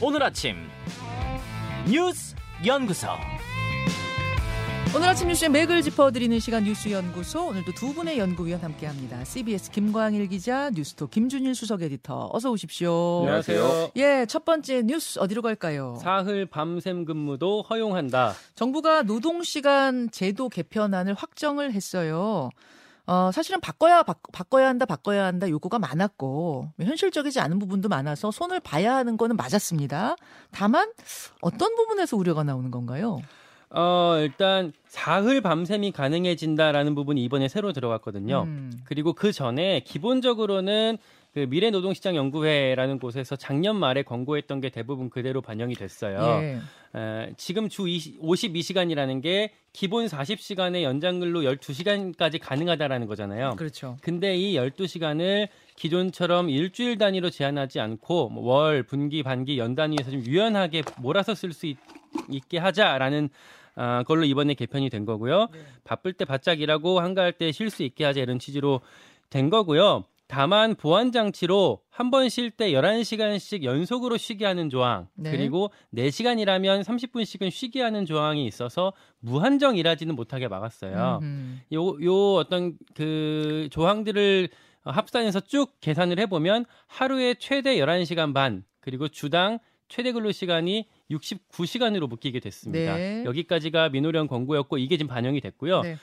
오늘 아침 뉴스 연구소. 오늘 아침 뉴스의 맥을 짚어드리는 시간 뉴스 연구소 오늘도 두 분의 연구위원 함께합니다. CBS 김광일 기자, 뉴스토 김준일 수석 에디터 어서 오십시오. 안녕하세요. 예, 첫 번째 뉴스 어디로 갈까요? 사흘 밤샘 근무도 허용한다. 정부가 노동 시간 제도 개편안을 확정을 했어요. 어, 사실은 바꿔야 바, 바꿔야 한다 바꿔야 한다 요구가 많았고 현실적이지 않은 부분도 많아서 손을 봐야 하는 거는 맞았습니다. 다만 어떤 부분에서 우려가 나오는 건가요? 어, 일단 사흘 밤샘이 가능해진다라는 부분이 이번에 새로 들어갔거든요. 음. 그리고 그 전에 기본적으로는 그 미래노동시장연구회라는 곳에서 작년 말에 권고했던 게 대부분 그대로 반영이 됐어요. 예. 에, 지금 주 20, 52시간이라는 게 기본 40시간의 연장근로 12시간까지 가능하다라는 거잖아요. 그렇죠. 근데 이 12시간을 기존처럼 일주일 단위로 제한하지 않고 뭐 월, 분기, 반기, 연 단위에서 좀 유연하게 몰아서 쓸 수 있게 하자라는 아, 걸로 이번에 개편이 된 거고요. 바쁠 때 바짝 일하고 한가할 때 쉴 수 있게 하자 이런 취지로 된 거고요. 다만 보안 장치로 한 번 쉴 때 11시간씩 연속으로 쉬게 하는 조항 네. 그리고 4시간 일하면 30분씩은 쉬게 하는 조항이 있어서 무한정 일하지는 못하게 막았어요. 음. 요, 요 어떤 그 조항들을 합산해서 쭉 계산을 해보면 하루에 최대 11시간 반, 그리고 주당 최대 근로 시간이 69시간으로 묶이게 됐습니다. 네. 여기까지가 민호령 권고였고 이게 지금 반영이 됐고요. 네.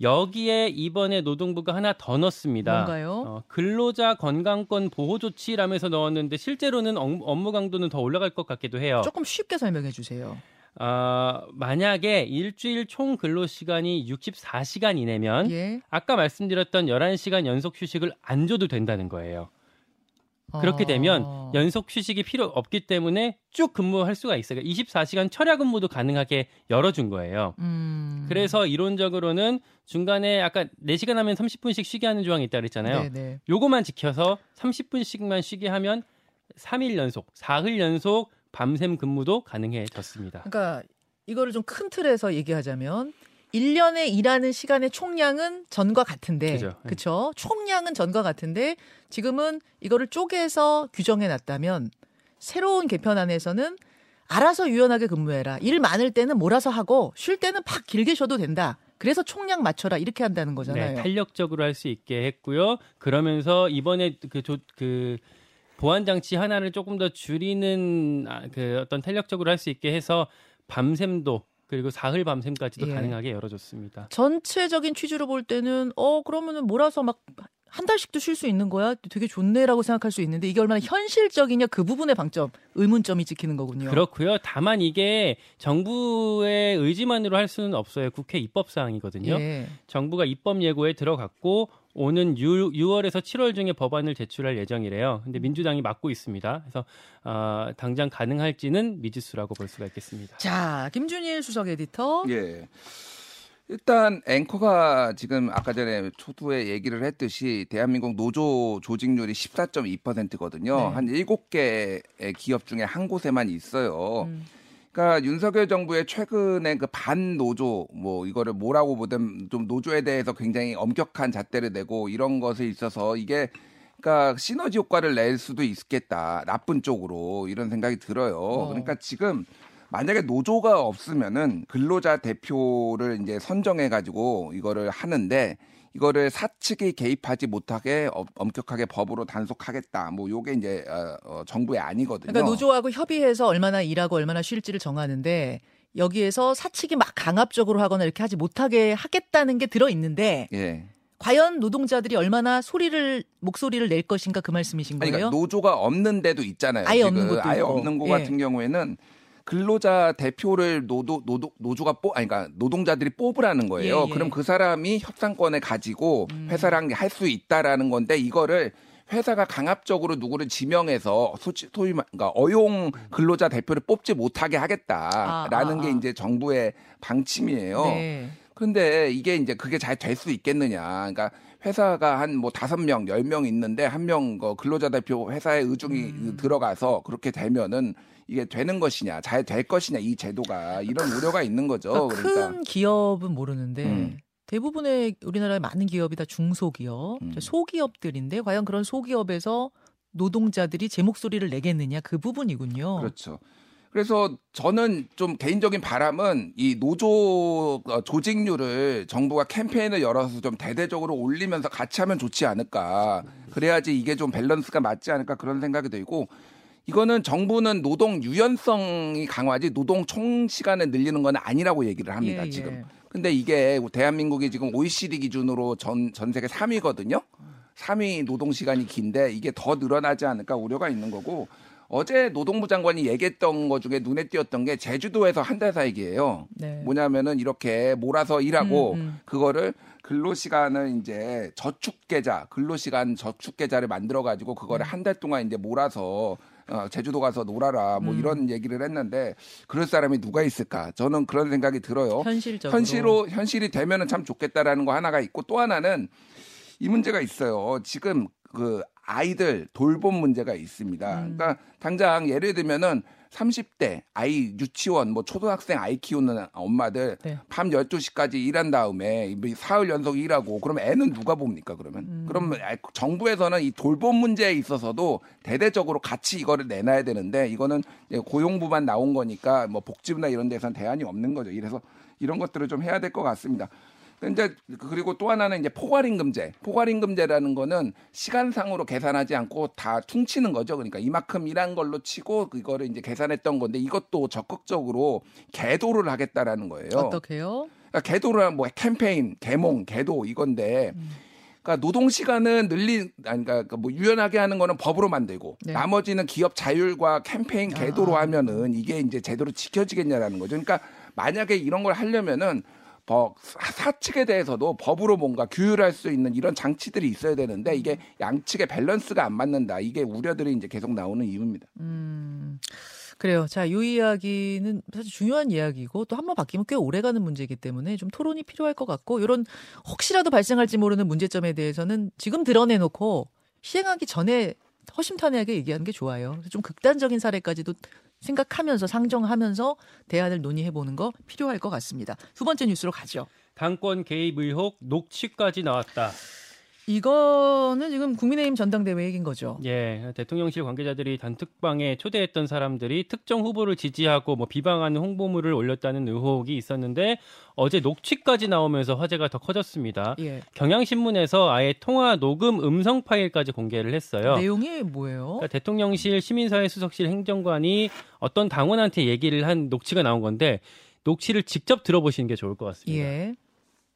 여기에 이번에 노동부가 하나 더 넣었습니다. 뭔가요? 어, 근로자 건강권 보호 조치라면서 넣었는데 실제로는 업- 업무 강도는 더 올라갈 것 같기도 해요. 조금 쉽게 설명해 주세요. 아, 만약에 일주일 총 근로 시간이 64시간 이내면 예. 아까 말씀드렸던 11시간 연속 휴식을 안 줘도 된다는 거예요. 그렇게 어. 되면 연속 휴식이 필요 없기 때문에 쭉 근무할 수가 있어요. 24시간 철야 근무도 가능하게 열어준 거예요. 음. 그래서 이론적으로는 중간에 아까 4시간 하면 30분씩 쉬게 하는 조항이 있다 그랬잖아요. 네네. 요거만 지켜서 30분씩만 쉬게 하면 3일 연속, 4흘 연속 밤샘 근무도 가능해졌습니다. 그러니까 이거를 좀 큰 틀에서 얘기하자면 1년에 일하는 시간의 총량은 전과 같은데 그죠. 네. 그쵸? 총량은 전과 같은데 지금은 이거를 쪼개서 규정해 놨다면 새로운 개편안에서는 알아서 유연하게 근무해라. 일 많을 때는 몰아서 하고 쉴 때는 팍 길게 쉬어도 된다. 그래서 총량 맞춰라 이렇게 한다는 거잖아요. 네, 탄력적으로 할 수 있게 했고요. 그러면서 이번에 그, 조, 그 보안 장치 하나를 조금 더 줄이는 아, 그 어떤 탄력적으로 할 수 있게 해서 밤샘도 그리고 사흘 밤샘까지도 예. 가능하게 열어줬습니다. 전체적인 취지로 볼 때는 어 그러면은 몰아서 막 한 달씩도 쉴 수 있는 거야 되게 좋네라고 생각할 수 있는데 이게 얼마나 현실적이냐 그 부분의 방점 의문점이 찍히는 거군요. 그렇고요. 다만 이게 정부의 의지만으로 할 수는 없어요. 국회 입법 사항이거든요. 예. 정부가 입법 예고에 들어갔고 오는 6, 6월에서 7월 중에 법안을 제출할 예정이래요. 근데 민주당이 막고 있습니다. 그래서 어, 당장 가능할지는 미지수라고 볼 수가 있겠습니다. 자 김준일 수석 에디터. 예. 일단 앵커가 지금 아까 전에 초두에 얘기를 했듯이 대한민국 노조 조직률이 14.2%거든요. 네. 한 7개의 기업 중에 한 곳에만 있어요. 음. 그러니까 윤석열 정부의 최근에 그 반노조 뭐 이거를 뭐라고 보든 좀 노조에 대해서 굉장히 엄격한 잣대를 내고 이런 것에 있어서 이게 그러니까 시너지 효과를 낼 수도 있겠다. 나쁜 쪽으로 이런 생각이 들어요. 어. 그러니까 지금 만약에 노조가 없으면은 근로자 대표를 이제 선정해 가지고 이거를 하는데 이거를 사측이 개입하지 못하게 어- 엄격하게 법으로 단속하겠다. 뭐 요게 이제 어, 어, 정부의 아니거든요. 그러니까 노조하고 협의해서 얼마나 일하고 얼마나 쉴지를 정하는데 여기에서 사측이 막 강압적으로 하거나 이렇게 하지 못하게 하겠다는 게 들어 있는데 예. 과연 노동자들이 얼마나 소리를 목소리를 낼 것인가 그 말씀이신 아니, 거예요? 그러니까 노조가 없는 데도 있잖아요. 아예 지금. 없는 곳도 아예 있고. 없는 곳 예. 같은 경우에는 근로자 대표를 노조 노조 노조가 뽑 아니 그러니까 노동자들이 뽑으라는 거예요. 예, 예. 그럼 그 사람이 협상권을 가지고 음. 회사랑 할 수 있다라는 건데 이거를 회사가 강압적으로 누구를 지명해서 소치, 소위 말 그러니까 어용 근로자 대표를 뽑지 못하게 하겠다라는 아, 아, 게 아. 이제 정부의 방침이에요. 네. 그런데 이게 이제 그게 잘 될 수 있겠느냐. 그러니까 회사가 한 뭐 다섯 명, 열 명 있는데 한명그 근로자 대표 회사에 의중이 음. 들어가서 그렇게 되면은 이게 되는 것이냐, 잘 될 것이냐 이 제도가 이런 우려가 있는 거죠. 그러니까 그러니까 큰 기업은 모르는데 음. 대부분의 우리나라의 많은 기업이 다 중소기업, 음. 소기업들인데 과연 그런 소기업에서 노동자들이 제 목소리를 내겠느냐 그 부분이군요. 그렇죠. 그래서 저는 좀 개인적인 바람은 이 노조 어, 조직률을 정부가 캠페인을 열어서 좀 대대적으로 올리면서 같이 하면 좋지 않을까. 그래야지 이게 좀 밸런스가 맞지 않을까 그런 생각이 들고 이거는 정부는 노동 유연성이 강화지 노동 총 시간을 늘리는 건 아니라고 얘기를 합니다, 예, 예. 지금. 근데 이게 대한민국이 지금 OECD 기준으로 전, 전 세계 3위거든요. 3위 노동 시간이 긴데 이게 더 늘어나지 않을까 우려가 있는 거고 어제 노동부 장관이 얘기했던 것 중에 눈에 띄었던 게 제주도에서 한 달 살기예요. 네. 뭐냐면은 이렇게 몰아서 일하고 음, 음. 그거를 근로 시간을 이제 저축 계좌, 근로 시간 저축 계좌를 만들어 가지고 그거를 한달 동안 이제 몰아서 어, 제주도 가서 놀아라 뭐 음. 이런 얘기를 했는데 그럴 사람이 누가 있을까? 저는 그런 생각이 들어요. 현실적으로. 현실로 현실이 되면은 참 좋겠다라는 거 하나가 있고 또 하나는 이 문제가 있어요. 지금 그 아이들 돌봄 문제가 있습니다. 음. 그러니까 당장 예를 들면은 30대 아이 유치원 뭐 초등학생 아이 키우는 엄마들 네. 밤 12시까지 일한 다음에 뭐 사흘 연속 일하고 그러면 애는 누가 봅니까 그러면 음. 그러면 정부에서는 이 돌봄 문제에 있어서도 대대적으로 같이 이거를 내놔야 되는데 이거는 고용부만 나온 거니까 뭐 복지부나 이런 데서는 대안이 없는 거죠. 이래서 이런 것들을 좀 해야 될 것 같습니다. 근데 그리고 또 하나는 이제 포괄임 금제. 포괄임 금제라는 거는 시간상으로 계산하지 않고 다 퉁치는 거죠. 그러니까 이만큼 일한 걸로 치고 그거를 이제 계산했던 건데 이것도 적극적으로 계도를 하겠다라는 거예요. 어떻게요? 그러니까 계도를 하면 뭐 캠페인, 계몽, 계도 이건데 그러니까 노동 시간은 늘린 아니 그러니까 뭐 유연하게 하는 거는 법으로 만들고 네. 나머지는 기업 자율과 캠페인 계도로 아. 하면은 이게 이제 제대로 지켜지겠냐라는 거죠. 그러니까 만약에 이런 걸 하려면은 법 사측에 대해서도 법으로 뭔가 규율할 수 있는 이런 장치들이 있어야 되는데 이게 양측의 밸런스가 안 맞는다. 이게 우려들이 이제 계속 나오는 이유입니다. 음, 그래요. 자, 이 이야기는 사실 중요한 이야기고 또 한 번 바뀌면 꽤 오래가는 문제이기 때문에 좀 토론이 필요할 것 같고 이런 혹시라도 발생할지 모르는 문제점에 대해서는 지금 드러내놓고 시행하기 전에 허심탄회하게 얘기하는 게 좋아요. 좀 극단적인 사례까지도 생각하면서 상정하면서 대안을 논의해 보는 거 필요할 것 같습니다. 두 번째 뉴스로 가죠. 당권 개입 의혹 녹취까지 나왔다. 이거는 지금 국민의힘 전당대회 얘기인 거죠. 예, 대통령실 관계자들이 단톡방에 초대했던 사람들이 특정 후보를 지지하고 뭐 비방하는 홍보물을 올렸다는 의혹이 있었는데 어제 녹취까지 나오면서 화제가 더 커졌습니다. 예. 경향신문에서 아예 통화 녹음 음성 파일까지 공개를 했어요. 내용이 뭐예요? 그러니까 대통령실 시민사회 수석실 행정관이 어떤 당원한테 얘기를 한 녹취가 나온 건데 녹취를 직접 들어보시는 게 좋을 것 같습니다. 예.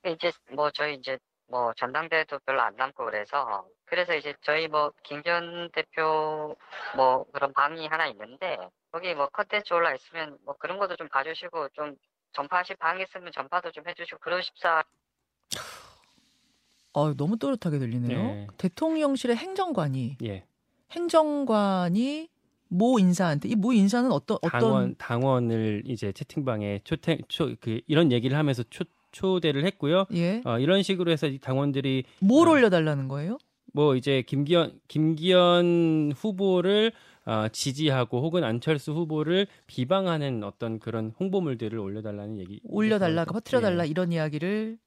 이제 뭐 저희 이제 뭐 전당대회도 별로 안 남고 그래서 그래서 이제 저희 뭐 김기현 대표 뭐 그런 방이 하나 있는데 거기 뭐 컨텐츠 올라 있으면 뭐 그런 것도 좀 봐주시고 좀 전파하실 방이 있으면 전파도 좀 해주시고 그러십사 어, 너무 또렷하게 들리네요. 네. 대통령실의 행정관이 예. 행정관이 모 인사한테 이 모 인사는 어떤 어떤 당원 당원을 이제 채팅방에 초태 초그 이런 얘기를 하면서 초 초대를 했고요. 예. 어, 이런 식으로 해서 이 당원들이 뭘 어. 올려달라는 거예요? 뭐 이제 김기현 김기현 후보를 어, 지지하고 혹은 안철수 후보를 비방하는 어떤 그런 홍보물들을 올려달라는 얘기 올려달라, 퍼뜨려달라 예. 이런 이야기를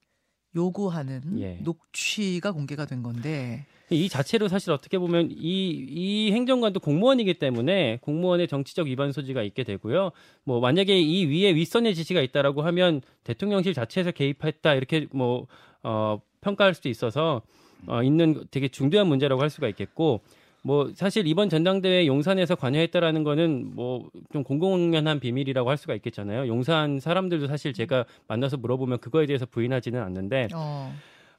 요구하는 예. 녹취가 공개가 된 건데 이 자체로 사실 어떻게 보면 이, 이 행정관도 공무원이기 때문에 공무원의 정치적 위반 소지가 있게 되고요. 뭐 만약에 이 위에 윗선의 지시가 있다라고 하면 대통령실 자체에서 개입했다 이렇게 뭐 어, 평가할 수도 있어서 어, 있는 되게 중대한 문제라고 할 수가 있겠고 뭐 사실 이번 전당대회 용산에서 관여했다라는 거는 뭐 좀 공공연한 비밀이라고 할 수가 있겠잖아요. 용산 사람들도 사실 제가 만나서 물어보면 그거에 대해서 부인하지는 않는데 어,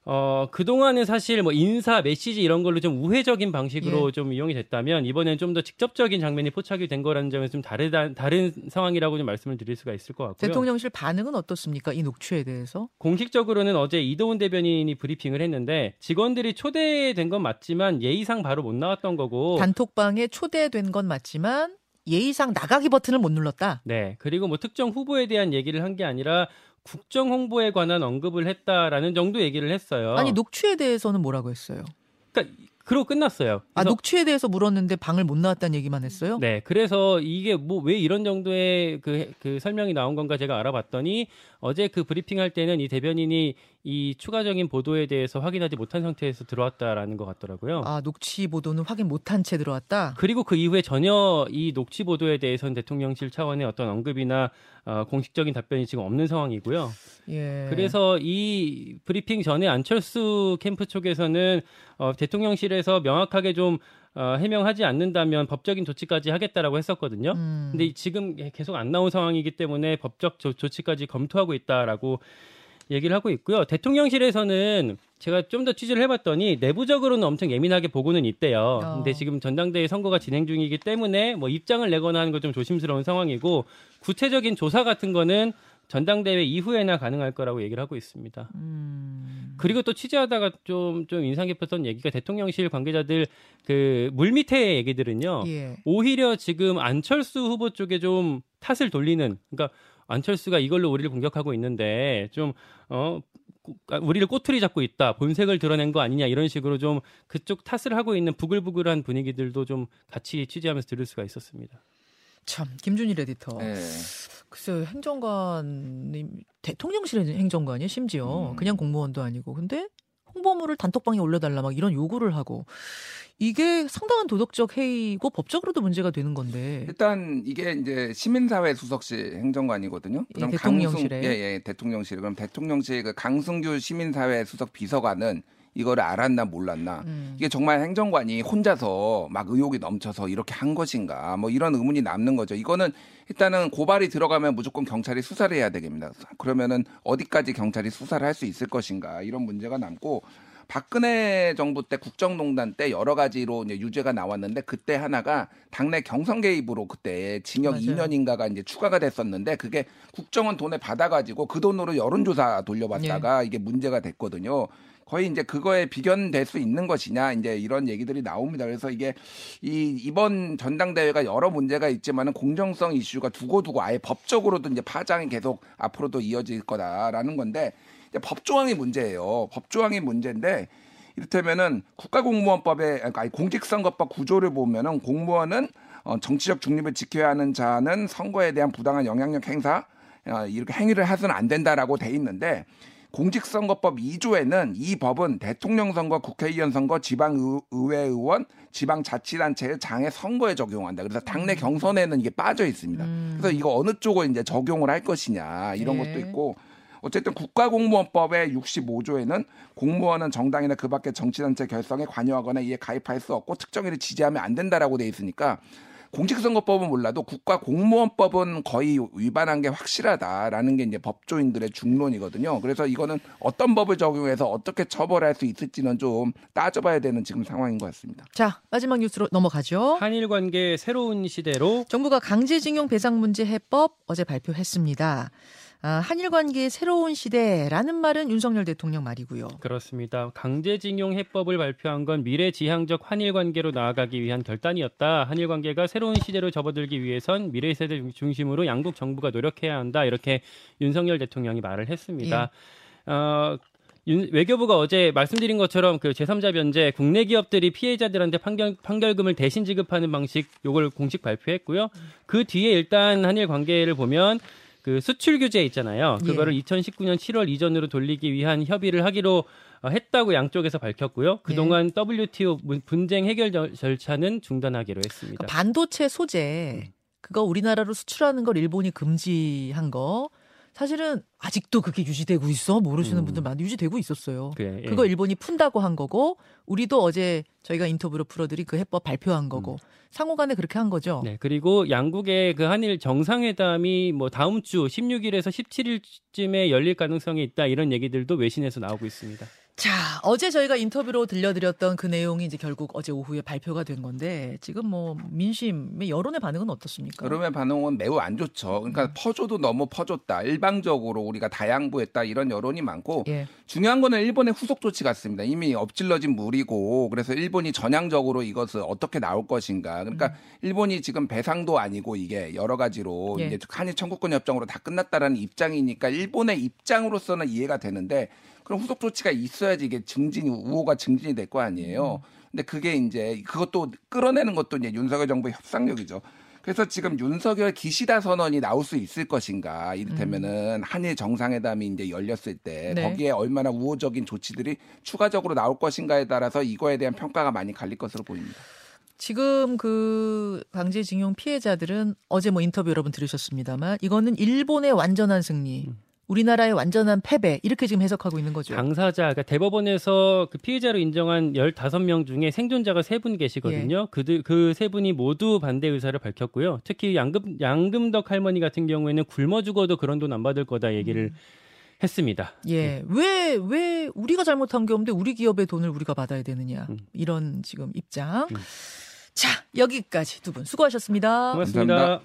어, 그동안은 사실 뭐 인사, 메시지 이런 걸로 좀 우회적인 방식으로 예. 좀 이용이 됐다면 이번엔 좀 더 직접적인 장면이 포착이 된 거라는 점에서 좀 다르다, 다른 상황이라고 좀 말씀을 드릴 수가 있을 것 같고요. 대통령실 반응은 어떻습니까? 이 녹취에 대해서? 공식적으로는 어제 이도훈 대변인이 브리핑을 했는데 직원들이 초대된 건 맞지만 예의상 바로 못 나왔던 거고 단톡방에 초대된 건 맞지만 예의상 나가기 버튼을 못 눌렀다. 네. 그리고 뭐 특정 후보에 대한 얘기를 한 게 아니라 국정 홍보에 관한 언급을 했다라는 정도 얘기를 했어요. 아니 녹취에 대해서는 뭐라고 했어요? 그러니까 그러고 끝났어요. 아 녹취에 대해서 물었는데 방을 못 나왔다는 얘기만 했어요? 네, 그래서 이게 뭐 왜 이런 정도의 그, 그 설명이 나온 건가 제가 알아봤더니 어제 그 브리핑 할 때는 이 대변인이 이 추가적인 보도에 대해서 확인하지 못한 상태에서 들어왔다라는 것 같더라고요. 아 녹취 보도는 확인 못한 채 들어왔다. 그리고 그 이후에 전혀 이 녹취 보도에 대해서는 대통령실 차원의 어떤 언급이나 어, 공식적인 답변이 지금 없는 상황이고요. 예. 그래서 이 브리핑 전에 안철수 캠프 쪽에서는 어, 대통령실에서 명확하게 좀 어, 해명하지 않는다면 법적인 조치까지 하겠다라고 했었거든요. 음. 근데 지금 계속 안 나온 상황이기 때문에 법적 조, 조치까지 검토하고 있다라고 얘기를 하고 있고요. 대통령실에서는 제가 좀 더 취재를 해봤더니 내부적으로는 엄청 예민하게 보고는 있대요. 어. 근데 지금 전당대회 선거가 진행 중이기 때문에 뭐 입장을 내거나 하는 건좀 조심스러운 상황이고 구체적인 조사 같은 거는 전당대회 이후에나 가능할 거라고 얘기를 하고 있습니다. 음. 그리고 또 취재하다가 좀, 좀 인상 깊었던 얘기가 대통령실 관계자들 그 물밑의 얘기들은요. 예. 오히려 지금 안철수 후보 쪽에 좀 탓을 돌리는 그러니까 안철수가 이걸로 우리를 공격하고 있는데 좀 어. 우리를 꼬투리 잡고 있다 본색을 드러낸 거 아니냐 이런 식으로 좀 그쪽 탓을 하고 있는 부글부글한 분위기들도 좀 같이 취재하면서 들을 수가 있었습니다. 참 김준일 에디터. 예. 글쎄요 행정관님 대통령실 행정관이 심지어 음. 그냥 공무원도 아니고 근데 홍보물을 단톡방에 올려달라 막 이런 요구를 하고 이게 상당한 도덕적 해이고 법적으로도 문제가 되는 건데 일단 이게 이제 시민사회 수석실 행정관이거든요. 이 대통령실에. 강승, 예, 예, 대통령실. 그럼 대통령실 그 강승규 시민사회 수석 비서관은 이거를 알았나 몰랐나. 음. 이게 정말 행정관이 혼자서 막 의혹이 넘쳐서 이렇게 한 것인가. 뭐 이런 의문이 남는 거죠. 이거는 일단은 고발이 들어가면 무조건 경찰이 수사를 해야 되겠습니다. 그러면은 어디까지 경찰이 수사를 할 수 있을 것인가. 이런 문제가 남고 박근혜 정부 때 국정농단 때 여러 가지로 이제 유죄가 나왔는데 그때 하나가 당내 경선 개입으로 그때 징역 맞아요. 2년인가가 이제 추가가 됐었는데 그게 국정원 돈에 받아가지고 그 돈으로 여론조사 돌려봤다가 이게 문제가 됐거든요. 거의 이제 그거에 비견될 수 있는 것이냐 이제 이런 얘기들이 나옵니다. 그래서 이게 이 이번 전당대회가 여러 문제가 있지만은 공정성 이슈가 두고두고 아예 법적으로도 이제 파장이 계속 앞으로도 이어질 거다라는 건데 이제 법조항이 문제예요. 법조항이 문제인데 이를테면은 국가공무원법의 그러니까 아니, 공직선거법 구조를 보면은 공무원은 어, 정치적 중립을 지켜야 하는 자는 선거에 대한 부당한 영향력 행사 어, 이렇게 행위를 해서는 안 된다라고 돼 있는데 공직선거법 2조에는 이 법은 대통령 선거, 국회의원 선거, 지방의회 의원, 지방자치단체의 장애 선거에 적용한다. 그래서 당내 경선에는 이게 빠져 있습니다. 그래서 이거 어느 쪽을 이제 적용을 할 것이냐 이런 예. 것도 있고 어쨌든 국가공무원법의 65조에는 공무원은 정당이나 그 밖의 정치단체 결성에 관여하거나 이에 가입할 수 없고 특정인을 지지하면 안 된다라고 돼 있으니까 공직선거법은 몰라도 국가 공무원법은 거의 위반한 게 확실하다라는 게 이제 법조인들의 중론이거든요. 그래서 이거는 어떤 법을 적용해서 어떻게 처벌할 수 있을지는 좀 따져봐야 되는 지금 상황인 것 같습니다. 자 마지막 뉴스로 넘어가죠. 한일 관계 새로운 시대로 정부가 강제징용 배상 문제 해법 어제 발표했습니다. 아, 한일 관계의 새로운 시대라는 말은 윤석열 대통령 말이고요. 그렇습니다. 강제징용 해법을 발표한 건 미래지향적 한일 관계로 나아가기 위한 결단이었다. 한일 관계가 새로운 시대로 접어들기 위해선 미래 세대 중심으로 양국 정부가 노력해야 한다. 이렇게 윤석열 대통령이 말을 했습니다. 어, 윤- 외교부가 어제 말씀드린 것처럼 그 제3자 변제 국내 기업들이 피해자들한테 판결, 판결금을 대신 지급하는 방식 요걸 공식 발표했고요. 그 뒤에 일단 한일 관계를 보면 그 수출 규제 있잖아요. 그거를 2019년 7월 이전으로 돌리기 위한 협의를 하기로 어, 했다고 양쪽에서 밝혔고요. 그동안 WTO 문- 분쟁 해결 절- 절차는 중단하기로 했습니다. 그 반도체 소재 그거 우리나라로 수출하는 걸 일본이 금지한 거 사실은 아직도 그게 유지되고 있어 모르시는 음. 분들 많이 유지되고 있었어요. 그래, 예. 그거 일본이 푼다고 한 거고 우리도 어제 저희가 인터뷰로 풀어드린 그 해법 발표한 거고 상호간에 그렇게 한 거죠. 음. 네, 그리고 양국의 그 한일 정상회담이 뭐 다음 주 16일에서 17일쯤에 열릴 가능성이 있다 이런 얘기들도 외신에서 나오고 있습니다. 자, 어제 저희가 인터뷰로 들려드렸던 그 내용이 이제 결국 어제 오후에 발표가 된 건데 지금 뭐 민심의 여론의 반응은 어떻습니까? 여름의 반응은 매우 안 좋죠. 그러니까 퍼줘도 너무 퍼줬다. 일방적으로 우리가 다양부했다. 이런 여론이 많고 예. 중요한 거는 일본의 후속 조치 같습니다. 이미 엎질러진 물이고 그래서 일본이 전향적으로 이것을 어떻게 나올 것인가. 그러니까 일본이 지금 배상도 아니고 이게 여러 가지로 예. 이제 한일 청구권 협정으로 다 끝났다라는 입장이니까 일본의 입장으로서는 이해가 되는데 그럼 후속 조치가 있어야지 이게 증진이 우호가 증진이 될 거 아니에요. 근데 그게 이제 그것도 끌어내는 것도 이제 윤석열 정부의 협상력이죠. 그래서 지금 윤석열 기시다 선언이 나올 수 있을 것인가 이를테면은 한일 정상회담이 이제 열렸을 때 음. 네. 거기에 얼마나 우호적인 조치들이 추가적으로 나올 것인가에 따라서 이거에 대한 평가가 많이 갈릴 것으로 보입니다. 지금 그 강제징용 피해자들은 어제 뭐 인터뷰 여러분 들으셨습니다만 이거는 일본의 완전한 승리, 음. 우리나라의 완전한 패배 이렇게 지금 해석하고 있는 거죠. 당사자, 그러니까 대법원에서 그 피해자로 인정한 15명 중에 생존자가 세분 계시거든요. 예. 그들 그 세 분이 모두 반대 의사를 밝혔고요. 특히 양금 양금덕 할머니 같은 경우에는 굶어 죽어도 그런 돈 안 받을 거다 얘기를 했습니다. 예. 왜, 왜 우리가 잘못한 게 없는데 우리 기업의 돈을 우리가 받아야 되느냐. 음. 이런 지금 입장. 음. 자, 여기까지 두 분 수고하셨습니다. 고맙습니다. 감사합니다.